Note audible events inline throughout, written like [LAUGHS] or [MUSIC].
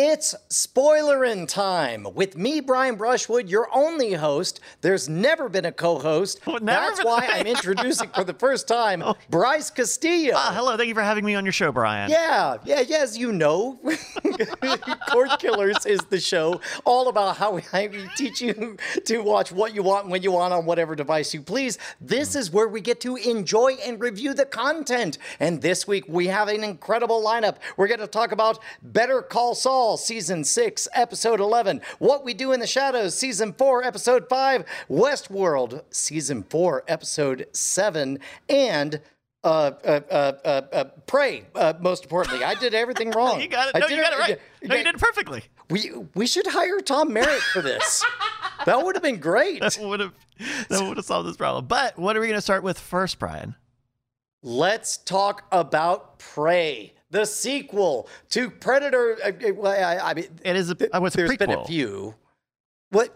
It's spoilerin' time with me, Brian Brushwood, your only host. There's never been a co-host. Well, never why I'm introducing for the first time [LAUGHS] Bryce Castillo. Ah, hello, thank you for having me on your show, Brian. Yeah, yeah, yeah, as you know, [LAUGHS] Court Killers is the show all about how we teach you to watch what you want when you want on whatever device you please. This is where we get to enjoy and review the content. And this week we have an incredible lineup. We're going to talk about Better Call Saul, Season 6, Episode 11, What We Do in the Shadows, Season 4, Episode 5, Westworld, Season 4, Episode 7, and uh, uh, uh, uh, uh, Prey. Uh, most importantly, I did everything [LAUGHS] wrong. You got it. No, you got it right. No, you did it perfectly. We we should hire Tom Merritt for this. [LAUGHS] that would have been great. That would have that would have solved this problem. But what are we going to start with first, Brian? Let's talk about Prey, the sequel to Predator. uh, uh, well, I, I mean, It is a oh, it's a prequel. been a few. What?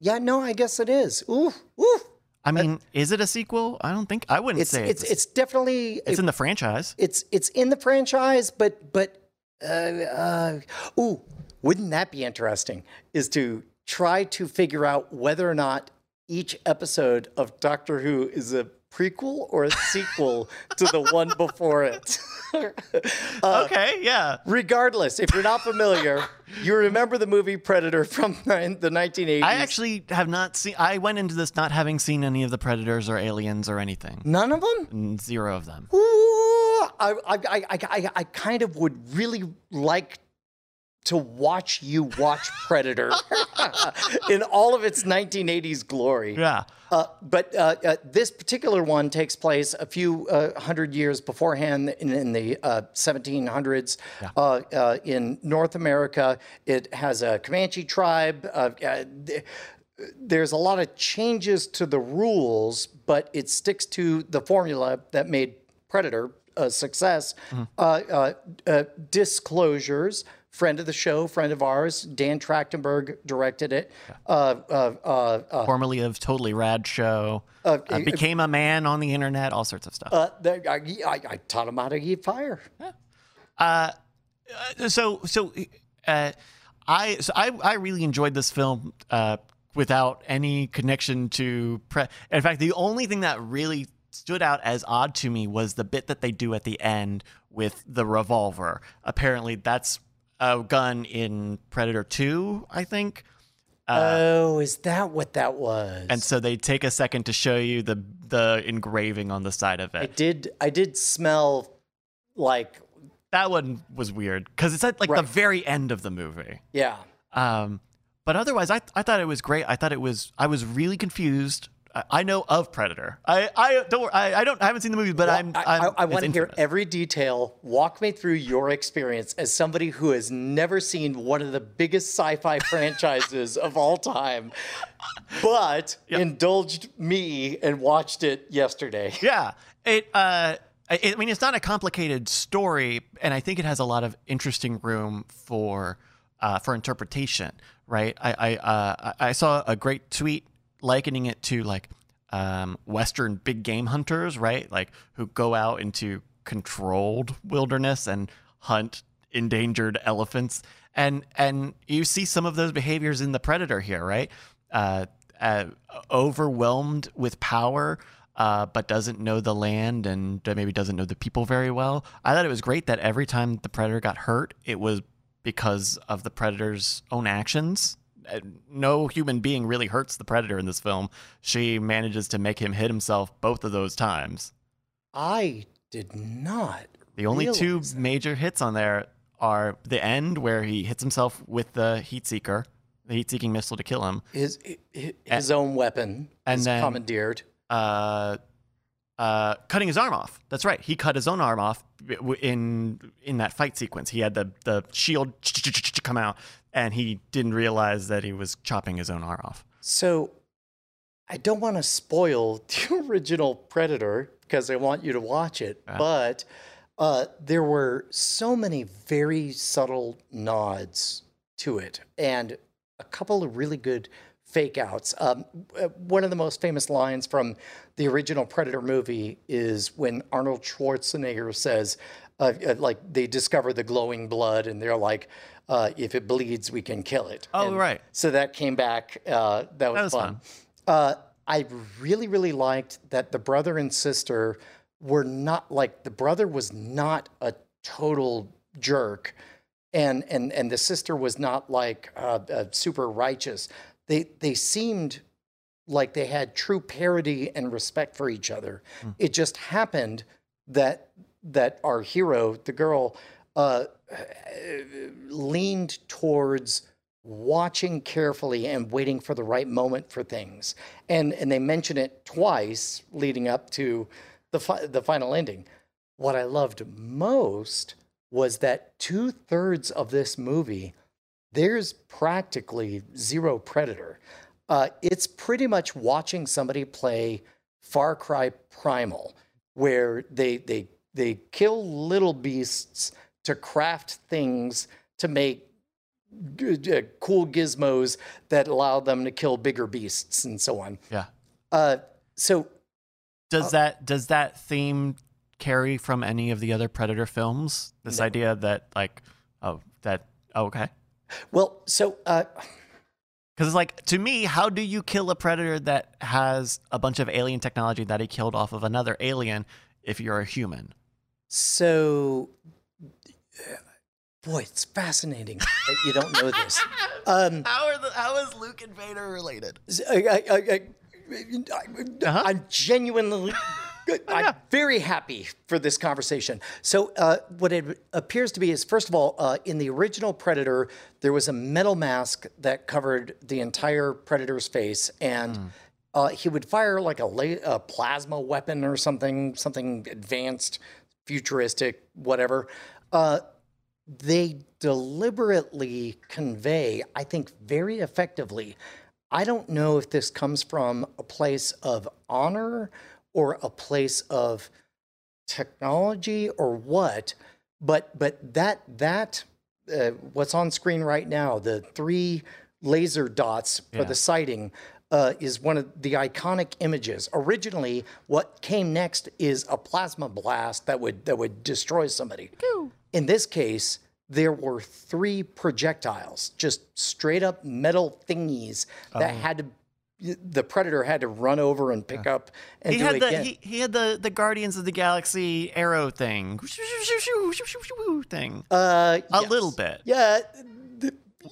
Yeah, no, I guess it is. Ooh, ooh. I mean, is it a sequel? I don't think I wouldn't It's say it's it's. it's definitely it's in the franchise. it's it's in the franchise, but but uh, uh, ooh, wouldn't that be interesting? Is to try to figure out whether or not each episode of Doctor Who is a prequel or a sequel to the one before it. [LAUGHS] Uh, okay, yeah. Regardless, if you're not familiar, [LAUGHS] you remember the movie Predator from [LAUGHS] the 1980s. I actually have not seen. I went into this not having seen any of the predators or aliens or anything. none of them. Zero of them. Ooh, I, I, I, I, I, I kind of would really like to watch you watch [LAUGHS] Predator [LAUGHS] in all of its 1980s glory. Yeah. Uh, but uh, uh, this particular one takes place a few uh, hundred years beforehand in, in the uh, 1700s uh, uh, in North America. It has a Comanche tribe. Uh, uh, th- there's a lot of changes to the rules, but it sticks to the formula that made Predator a success. Uh, uh, uh, disclosures. Friend of the show, friend of ours, Dan Trachtenberg directed it. Uh, uh, uh, uh, Formerly of Totally Rad Show. Uh, became a man on the internet. All sorts of stuff. Uh, there- I, I, I taught him how to eat fire. Uh, so so uh, I so I I really enjoyed this film uh, without any connection to pre. In fact, the only thing that really stood out as odd to me was the bit that they do at the end with the revolver. Apparently, that's a gun in Predator Two, I think. oh, is that what that was? And so they take a second to show you the the engraving on the side of it. I it. did. I did smell like That one was weird because it's at like Right. the very end of the movie. yeah. Um, but otherwise, I I thought it was great. I thought it was. I was really confused. I, I know of Predator. I I don't. wor- I, I don't. I haven't seen the movie, but Well, I'm. I, I'm I, I want to hear every detail. Walk me through your experience as somebody who has never seen one of the biggest sci-fi [LAUGHS] franchises of all time, but indulged me and watched it yesterday. [LAUGHS] Yeah. It. Uh. I, I mean, it's not a complicated story, and I think it has a lot of interesting room for uh, for interpretation. Right. I I uh, I I saw a great tweet likening it to like um, Western big game hunters, right? Like who go out into controlled wilderness and hunt endangered elephants, and and you see some of those behaviors in the predator here, right? Uh, uh, overwhelmed with power. Uh, but doesn't know the land and maybe doesn't know the people very well. I thought it was great that every time the predator got hurt, it was because of the predator's own actions. Uh, No human being really hurts the predator in this film. She manages to make him hit himself both of those times. I did not. The only two that. major hits on there are the end where he hits himself with the heat seeker, the heat seeking missile to kill him, his his, his own weapon and then- commandeered. uh, uh, cutting his arm off. That's right. He cut his own arm off in in that fight sequence. He had the the shield come out, and he didn't realize that he was chopping his own arm off. So I don't want to spoil [LAUGHS] the original Predator because I want you to watch it, Yeah. but uh, there were so many very subtle nods to it and a couple of really good fake outs. Um, uh, one of the most famous lines from the original Predator movie is when Arnold Schwarzenegger says, uh, uh, like they discover the glowing blood, and they're like, uh, if it bleeds, we can kill it. Oh, And right. So that came back. Uh, that was, was fun. Uh, I really, really liked that the brother and sister were not like the brother was not a total jerk, and and and the sister was not like uh, uh, super righteous. They they seemed like they had true parity and respect for each other. It just happened that that our hero, the girl, uh, leaned towards watching carefully and waiting for the right moment for things. And and they mention it twice leading up to the fi- the final ending. What I loved most was that two thirds of this movie, there's practically zero predator. Uh, it's pretty much watching somebody play Far Cry Primal, where they they they kill little beasts to craft things to make good, uh, cool gizmos that allow them to kill bigger beasts and so on. Yeah. Uh, so Does that does that theme carry from any of the other Predator films? This No. idea that like oh that oh, okay. well, so uh, Because it's like to me, how do you kill a predator that has a bunch of alien technology that he killed off of another alien if you're a human? So boy, it's fascinating that you don't know this. [LAUGHS] Um, How are the how is Luke and Vader related? I, I, I, I, Uh-huh. I'm genuinely, I'm very happy for this conversation. So, uh, what it appears to be is, first of all, uh, in the original Predator, there was a metal mask that covered the entire Predator's face, and uh, he would fire like a, la- a plasma weapon or something, something advanced, futuristic, whatever. Uh, they deliberately convey, I think, very effectively. I don't know if this comes from a place of honor or a place of technology or what, but but that that uh, what's on screen right now, the three laser dots for Yeah. the sighting. Uh, is one of the iconic images. Originally, what came next is a plasma blast that would that would destroy somebody. In this case, there were three projectiles, just straight up metal thingies that had to. The predator had to run over and pick up and He do had it the he, he had the the Guardians of the Galaxy arrow thing thing uh, a yes. little bit. Yeah.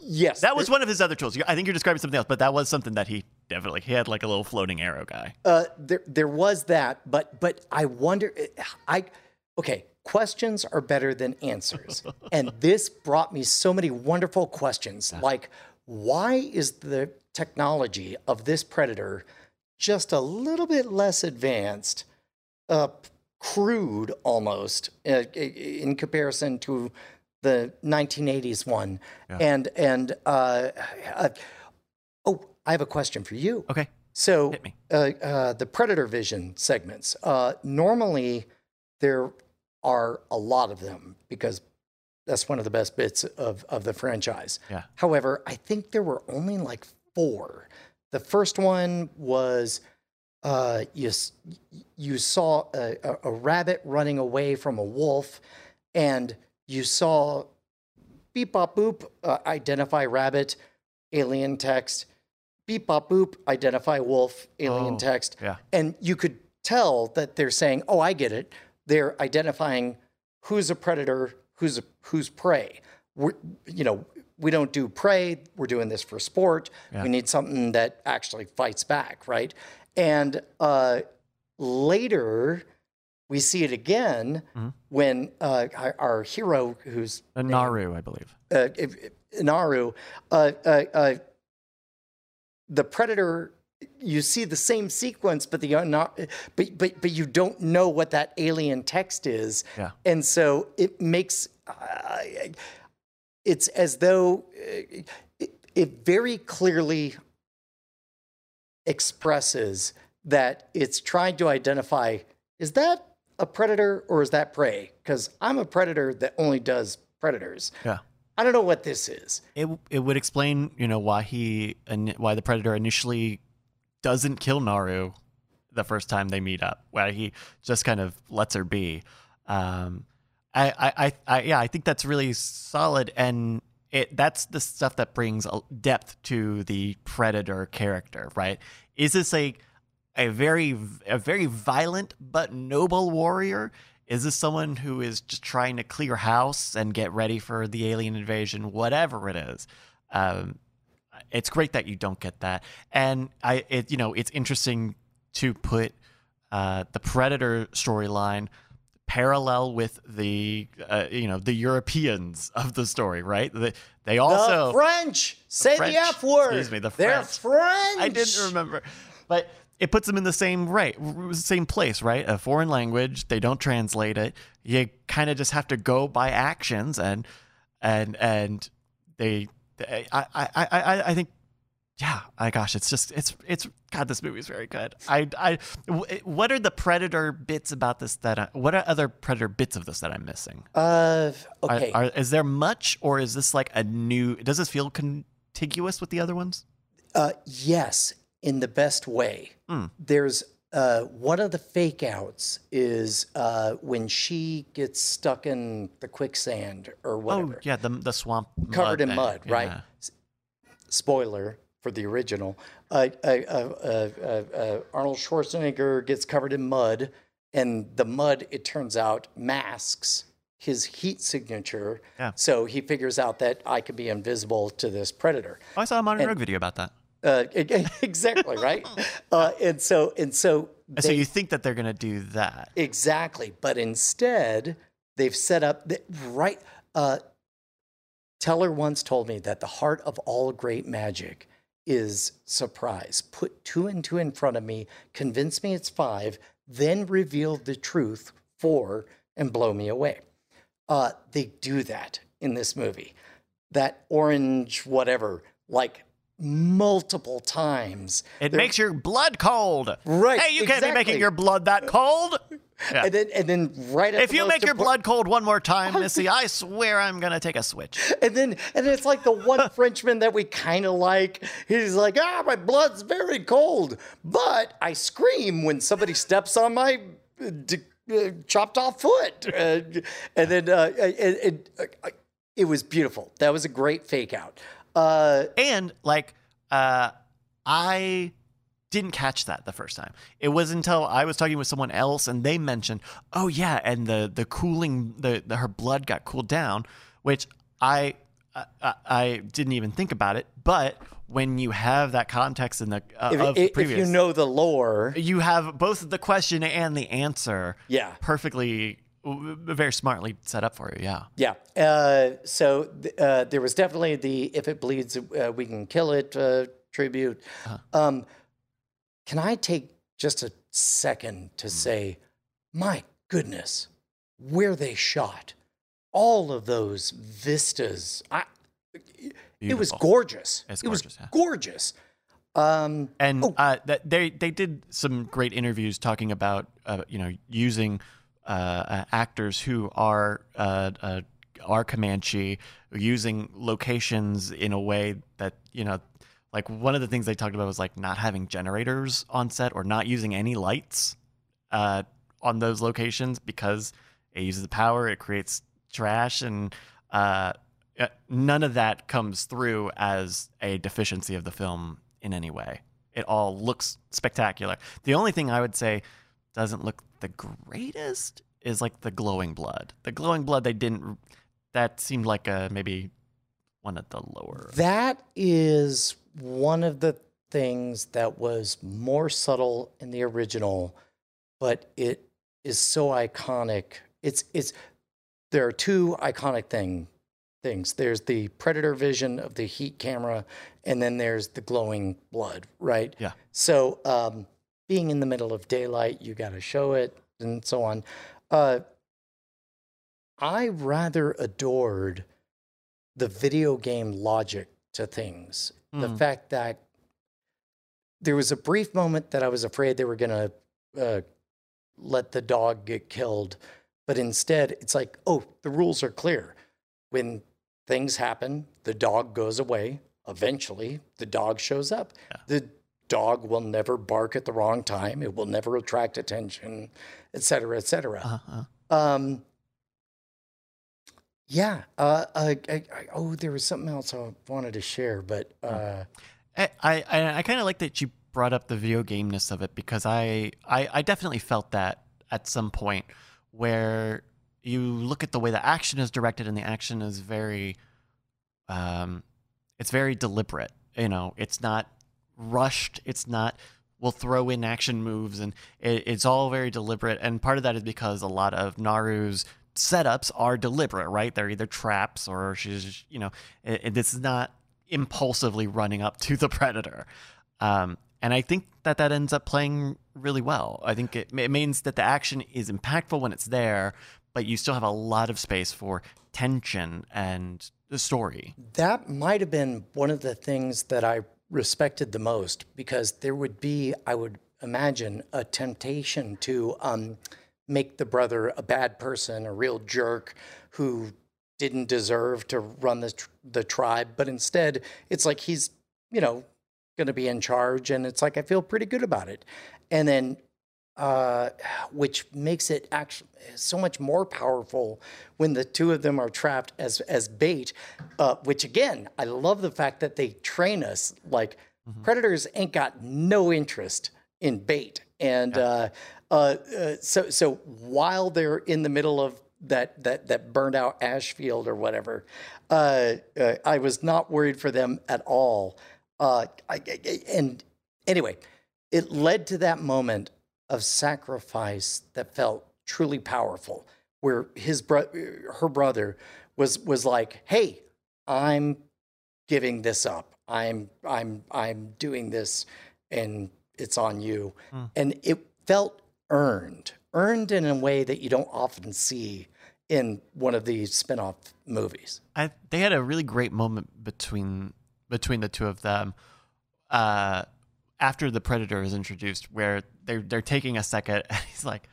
Yes. That was one of his other tools. I think you're describing something else, but that was something that he definitely he had like a little floating arrow guy. Uh, there, there was that, but but I wonder. I okay. Questions are better than answers, [LAUGHS] and this brought me so many wonderful questions. Like, why is the technology of this predator just a little bit less advanced, uh, crude almost uh, in comparison to the 1980s one? And and uh, uh, oh, I have a question for you. Okay. So. Uh, uh, the Predator Vision segments. Uh, normally, there are a lot of them because that's one of the best bits of, of the franchise. Yeah. However, I think there were only like four. The first one was uh, you, you saw a, a, a rabbit running away from a wolf, and you saw beep bop boop uh, identify rabbit, alien text, beep bop boop identify wolf, alien Oh, text, yeah. and you could tell that they're saying, "Oh, I get it." They're identifying who's a predator, who's a, who's prey. We're, you know, we don't do prey. We're doing this for sport. Yeah. We need something that actually fights back, right? And uh, later, we see it again Mm-hmm. when uh, our, our hero, who's Naru, I believe. uh, Naru, uh, uh, uh, the predator. You see the same sequence, but the not, but but but you don't know what that alien text is, Yeah. and so it makes uh, it's as though uh, it, it very clearly expresses that it's trying to identify is that a predator or is that prey? Because I'm a predator that only does predators. Yeah. I don't know what this is. It it would explain, you know, why he why the predator initially doesn't kill Naru the first time they meet up. Why he just kind of lets her be. Um, I, I, I, I, yeah, I think that's really solid, and it that's the stuff that brings depth to the predator character, right? Is this a a very a very violent but noble warrior? Is this someone who is just trying to clear house and get ready for the alien invasion, whatever it is? Um, it's great that you don't get that, and I, it, you know, it's interesting to put uh, the Predator storyline parallel with the uh, you know the Europeans of the story, right? The, they also the French say French. the F word. Excuse me, the They're French. French. I didn't remember, but it puts them in the same right, same place, right? A foreign language, they don't translate it. You kind of just have to go by actions, and and and they, they I, I I I think. Yeah, I gosh, it's just it's it's God. This movie is very good. I I what are the predator bits about this that I, what are other predator bits of this that I'm missing? Uh, Are- okay. are, is there much, or is this like a new? Does this feel contiguous with the other ones? Uh, yes, in the best way. Hmm. There's uh, one of the fake outs is uh, when she gets stuck in the quicksand or whatever, Oh yeah, the the swamp covered in thing. mud, right? Yeah. Spoiler for the original. Uh, uh, uh, uh, uh, uh, Arnold Schwarzenegger gets covered in mud, and the mud, it turns out, masks his heat signature. Yeah. So he figures out that I could be invisible to this predator. Oh, I saw a modern rogue video about that. Uh, [LAUGHS] exactly right. [LAUGHS] Uh, and so and so And so you think that they're gonna do that? exactly, but instead they've set up the, right. Uh, Teller once told me that the heart of all great magic is surprise. Put two and two in front of me, convince me it's five, then reveal the truth four and blow me away. Uh, they do that in this movie. That orange whatever, like multiple times. It They're- makes your blood cold. Right, Hey, you can't be making your blood that cold. Yeah. and then and then right at If the you make your impor- blood cold one more time, [LAUGHS] Missy, I swear I'm gonna take a switch. and then and it's like the one [LAUGHS] Frenchman that we kind of like. He's like, ah, my blood's very cold, but I scream when somebody steps on my d- uh, chopped off foot. Uh, and then uh, and, and, uh, it was beautiful. That was a great fake out. Uh, And like, uh, I didn't catch that the first time. It was until I was talking with someone else and they mentioned, "Oh yeah," and the the cooling, the, the her blood got cooled down, which I, I I didn't even think about it. But when you have that context in the uh, if, of if previous, you know the lore, you have both the question and the answer. Yeah. perfectly, very smartly set up for you. Yeah. Yeah. Uh, so th- uh, there was definitely the "if it bleeds, uh, we can kill it" uh, tribute. Um, can I take just a second to say, my goodness, where they shot all of those vistas? I, it was gorgeous. It's it was gorgeous, yeah. gorgeous. Um, and Oh. uh, they they did some great interviews talking about uh, you know using actors who are uh, uh, are Comanche, using locations in a way that you know, like one of the things they talked about was like not having generators on set or not using any lights uh, on those locations because it uses the power, it creates trash, and uh, uh, none of that comes through as a deficiency of the film in any way. It all looks spectacular. The only thing I would say doesn't look the greatest is like the glowing blood. The glowing blood they didn't. That seemed like a maybe one of the lower. That is one of the things that was more subtle in the original, but it is so iconic. It's it's there are two iconic thing things. There's the predator vision of the heat camera, and then there's the glowing blood, right? Yeah. So um, being in the middle of daylight, you got to show it, and so on. Uh, I rather adored the video game logic to things. The Hmm. fact that there was a brief moment that I was afraid they were going to uh, let the dog get killed, but instead it's like, oh, the rules are clear. When things happen, the dog goes away. Eventually, the dog shows up. The dog will never bark at the wrong time. It will never attract attention, et cetera, et cetera. Uh-huh. Um, Yeah. Uh, I, I, oh, there was something else I wanted to share, but uh, I I, I kind of like that you brought up the video gameness of it because I, I I definitely felt that at some point where you look at the way the action is directed and the action is very um it's very deliberate you know it's not rushed it's not we'll throw in action moves and it, it's all very deliberate and part of that is because a lot of naru's setups are deliberate right they're either traps or she's you know it, it- this is not impulsively running up to the [LAUGHS] predator um, and I think that that ends up playing really well. I think it, it means that the action is impactful when it's there, but you still have a lot of space for tension and the story. that might have been one of the things that I respected the most because there would be, I would imagine, a temptation to um, make the brother a bad person, a real jerk who didn't deserve to run the, tr- the tribe. But instead, it's like he's, you know, going to be in charge. And it's like, I feel pretty good about it. And then, uh, which makes it actually so much more powerful when the two of them are trapped as, as bait. Uh, which again, I love the fact that they train us like predators ain't got no interest in bait. And uh, uh, uh, so, so while they're in the middle of that that that burned out ash field or whatever, uh, uh, I was not worried for them at all. Uh, I, I- and anyway, it led to that moment of sacrifice that felt truly powerful, where his bro- her brother was was like, "Hey, I'm giving this up. I'm I'm I'm doing this, and it's on you." Mm. And it felt earned, earned in a way that you don't often see in one of these spin-off movies. I, they had a really great moment between between the two of them uh, after the predator is introduced, where they're they're taking a second, [LAUGHS] and he's like,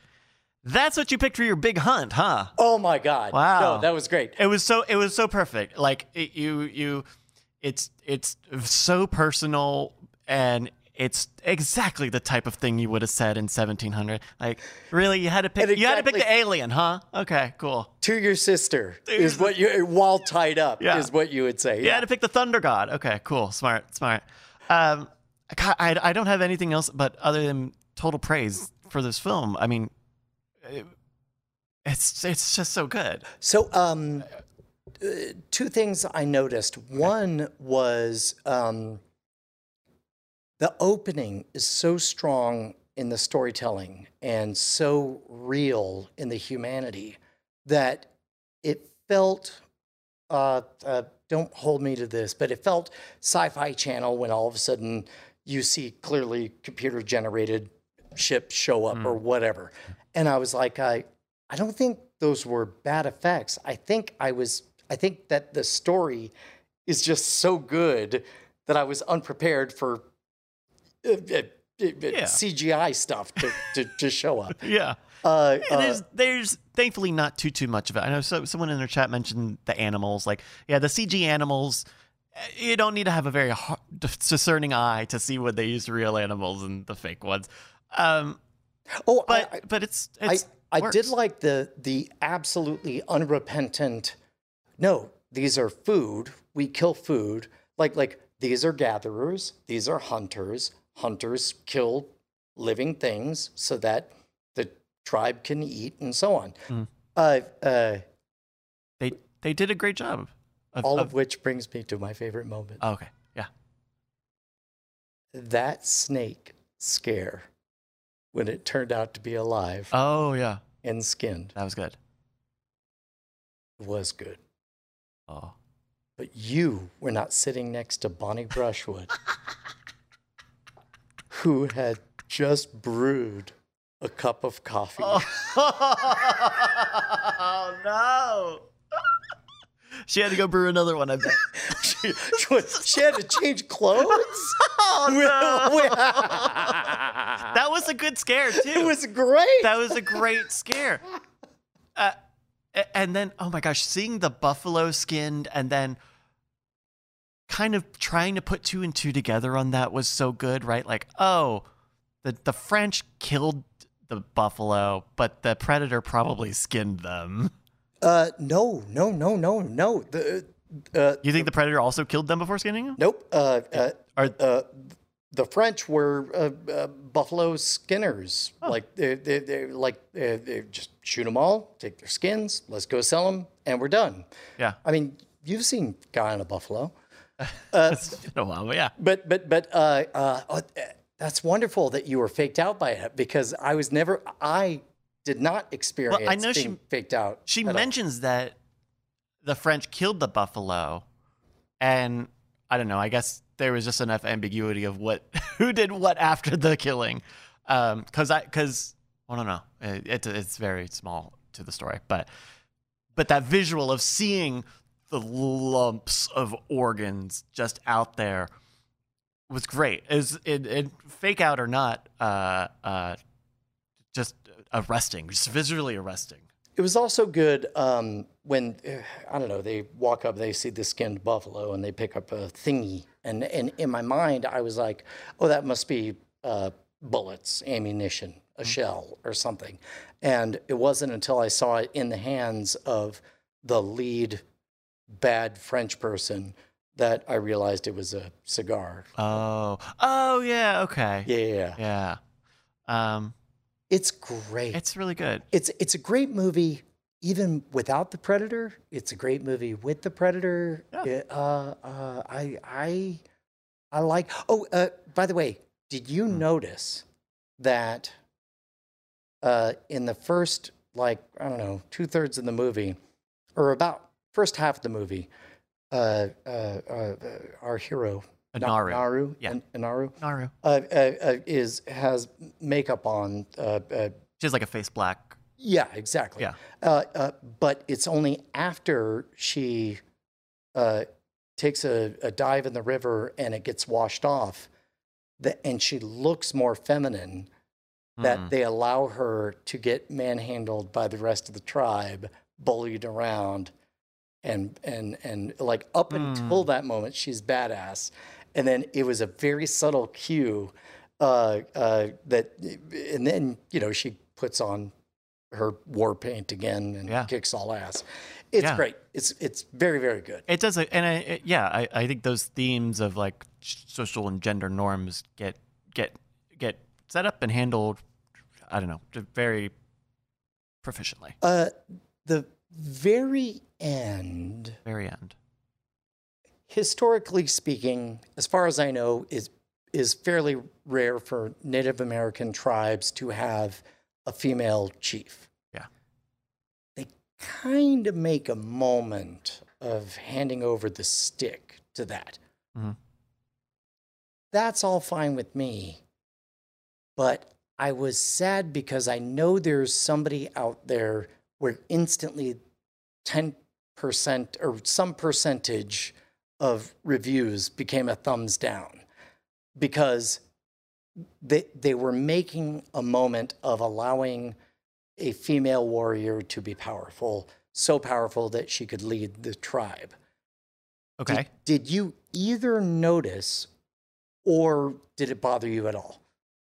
"That's what you picked for your big hunt, huh?" Oh my God! Wow. no, that was great. It was so it was so perfect. Like it, you you it's it's so personal and it's exactly the type of thing you would have said in 1700. Like really you had to pick And you had to pick the alien, huh? Okay, cool. To your sister is what you while tied up Yeah. is what you would say. You had to pick the thunder god. Okay, cool. Smart, smart. Um I, I I don't have anything else but other than total praise for this film. I mean it- it's it's just so good. So, um, uh, two things I noticed. One was um, the opening is so strong in the storytelling and so real in the humanity that it felt. Uh, uh, don't hold me to this, but it felt Sci-Fi Channel when all of a sudden you see clearly computer generated ships show up or whatever, and I was like, I, I don't think those were bad effects. I think I was I think that the story is just so good that I was unprepared for uh, uh, uh, CGI stuff to, to, to show up. [LAUGHS] Yeah. Uh, Yeah, uh, there's there's thankfully not too too much of it. I know so, someone in their chat mentioned the animals. Like, yeah, the CG animals. You don't need to have a very har- discerning eye to see when they use real animals and the fake ones. Um, oh, but I, but it's I, it's I did like the the absolutely unrepentant. No, these are food. We kill food. Like like these are gatherers. These are hunters. Hunters kill living things so that the tribe can eat and so on. Mm. Uh, uh, they they did a great job. Of, all of- of which brings me to my favorite moment. oh, okay, yeah. That snake scare when it turned out to be alive Oh yeah, and skinned that was good. was good. Oh, But you were not sitting next to Bonnie Brushwood, [LAUGHS] who had just brewed a cup of coffee. [LAUGHS] oh no. She had to go brew another one. I bet. [LAUGHS] she, she had to change clothes? [LAUGHS] Oh [LAUGHS] no. that was a good scare too. it was great. that was a great scare. Uh, and then, oh my gosh, seeing the buffalo skinned and then kind of trying to put two and two together on that was so good, right? Like, oh, the, the French killed the buffalo, but the predator probably skinned them. Uh, no, no, no, no, no. The uh, You think the predator also killed them before skinning them? nope. Uh, uh, Are uh, the French were uh, uh, buffalo skinners. Like they, they, they like they, they just shoot them all, take their skins, let's go sell them, and we're done. yeah, I mean, you've seen guy on a buffalo, [LAUGHS] it's been a while, but yeah. but but but uh, uh, oh, that's wonderful that you were faked out by it because I was never I did not experience well, I know she- faked out. She at all. mentions that the French killed the buffalo, and I don't know. I guess there was just enough ambiguity of what [LAUGHS] who did what after the killing, because I because I don't know. It, it's it's very small to the story, but but that visual of seeing the lumps of organs just out there was great. Is it, it fake out or not? Uh, uh, just arresting, just visually arresting. It was also good um, when uh, I don't know they walk up, they see the skinned buffalo, and they pick up a thingy, and and in my mind I was like, oh, that must be uh, bullets, ammunition, a shell, or something, and it wasn't until I saw it in the hands of the lead bad French person that I realized it was a cigar. Oh, oh yeah, okay, Yeah, yeah, yeah. yeah. Um, it's great. it's really good. it's it's a great movie even without the predator it's a great movie with the predator Yeah. It, uh, uh, i i i like oh uh, by the way did you Hmm. notice that uh, in the first like i don't know two-thirds of the movie or about first half of the movie uh, uh, uh, our hero Naru. Naru, Yeah. Naru Naru. uh, uh, uh, is has makeup on uh, uh, She has like a face black. yeah, exactly. Yeah. But it's only after she uh, takes a, a dive in the river and it gets washed off, that and she looks more feminine. That Mm. they allow her to get manhandled by the rest of the tribe, bullied around, and and and like up until that moment she's badass, and then it was a very subtle cue uh, uh, that, and then you know she puts on her war paint again and Yeah. kicks all ass. It's Yeah. great. It's it's very very good. It does, and I, it- yeah, I, I think those themes of like social and gender norms get get get set up and handled. I don't know, very proficiently. Uh, the very end, Very end. Historically speaking, as far as I know, is is fairly rare for Native American tribes to have a female chief. Yeah. They kind of make a moment of handing over the stick to that. Mhm. That's all fine with me. But I was sad because I know there's somebody out there where instantly 10% or some percentage of reviews became a thumbs down because they, they were making a moment of allowing a female warrior to be powerful, so powerful that she could lead the tribe. Did- Okay. Did, you either notice or did it bother you at all?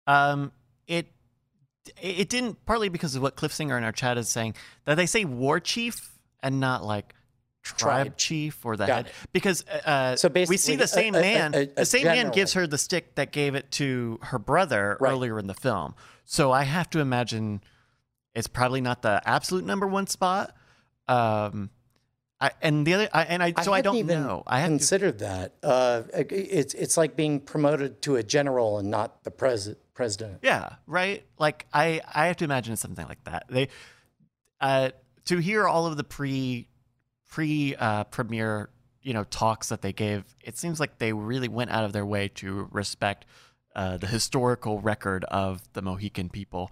Um, it it didn't partly because of what Cliff Singer in our chat is saying that they say war chief and not like tribe, Tribe. chief or the Got head it. because uh, So we see basically, the same a- man. a- a the same man gives her the stick that gave it to her brother Right. earlier in the film. So I have to imagine it's probably not the absolute number one spot. Um, I, and the other, I, and I so I, hadn't don't know. I have to, considered that. Uh, it's it's like being promoted to a general and not the pres- president. Yeah, right. Like I, I have to imagine it's something like that. They, uh, to hear all of the pre, pre uh, premiere, you know, talks that they gave, it seems like they really went out of their way to respect uh, the historical record of the Mohican people.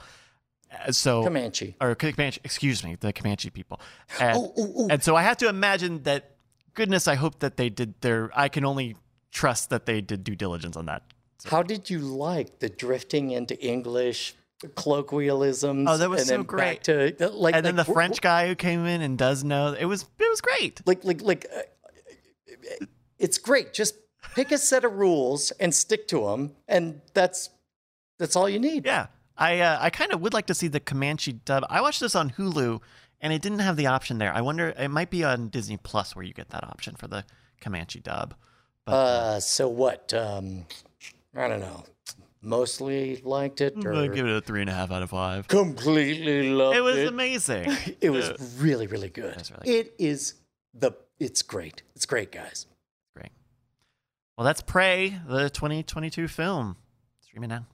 Uh, So Comanche. or Comanche, excuse me, the Comanche people. [GASPS] And, Oh, oh, oh. and so I have to imagine that. Goodness, I hope that they did their. I can only trust that they did due diligence on that. How did you like the drifting into English colloquialisms? Oh, that was and so then great. To, like, and then the French guy who came in and does know it was it was great. like like like uh, it's great just pick a set of rules and stick to them and that's that's all you need Yeah, I uh, I kind of would like to see the Comanche dub. I watched this on Hulu, and it didn't have the option there. I wonder it might be on Disney Plus where you get that option for the Comanche dub. But uh, Uh, so what? Um, I don't know. Mostly liked it, or I'd give it a three and a half out of five. completely loved It [LAUGHS] It was amazing. It was really, really good. really It is the. It's great. It's great, guys. Great. Well, that's Prey, the 2022 film. Streaming now.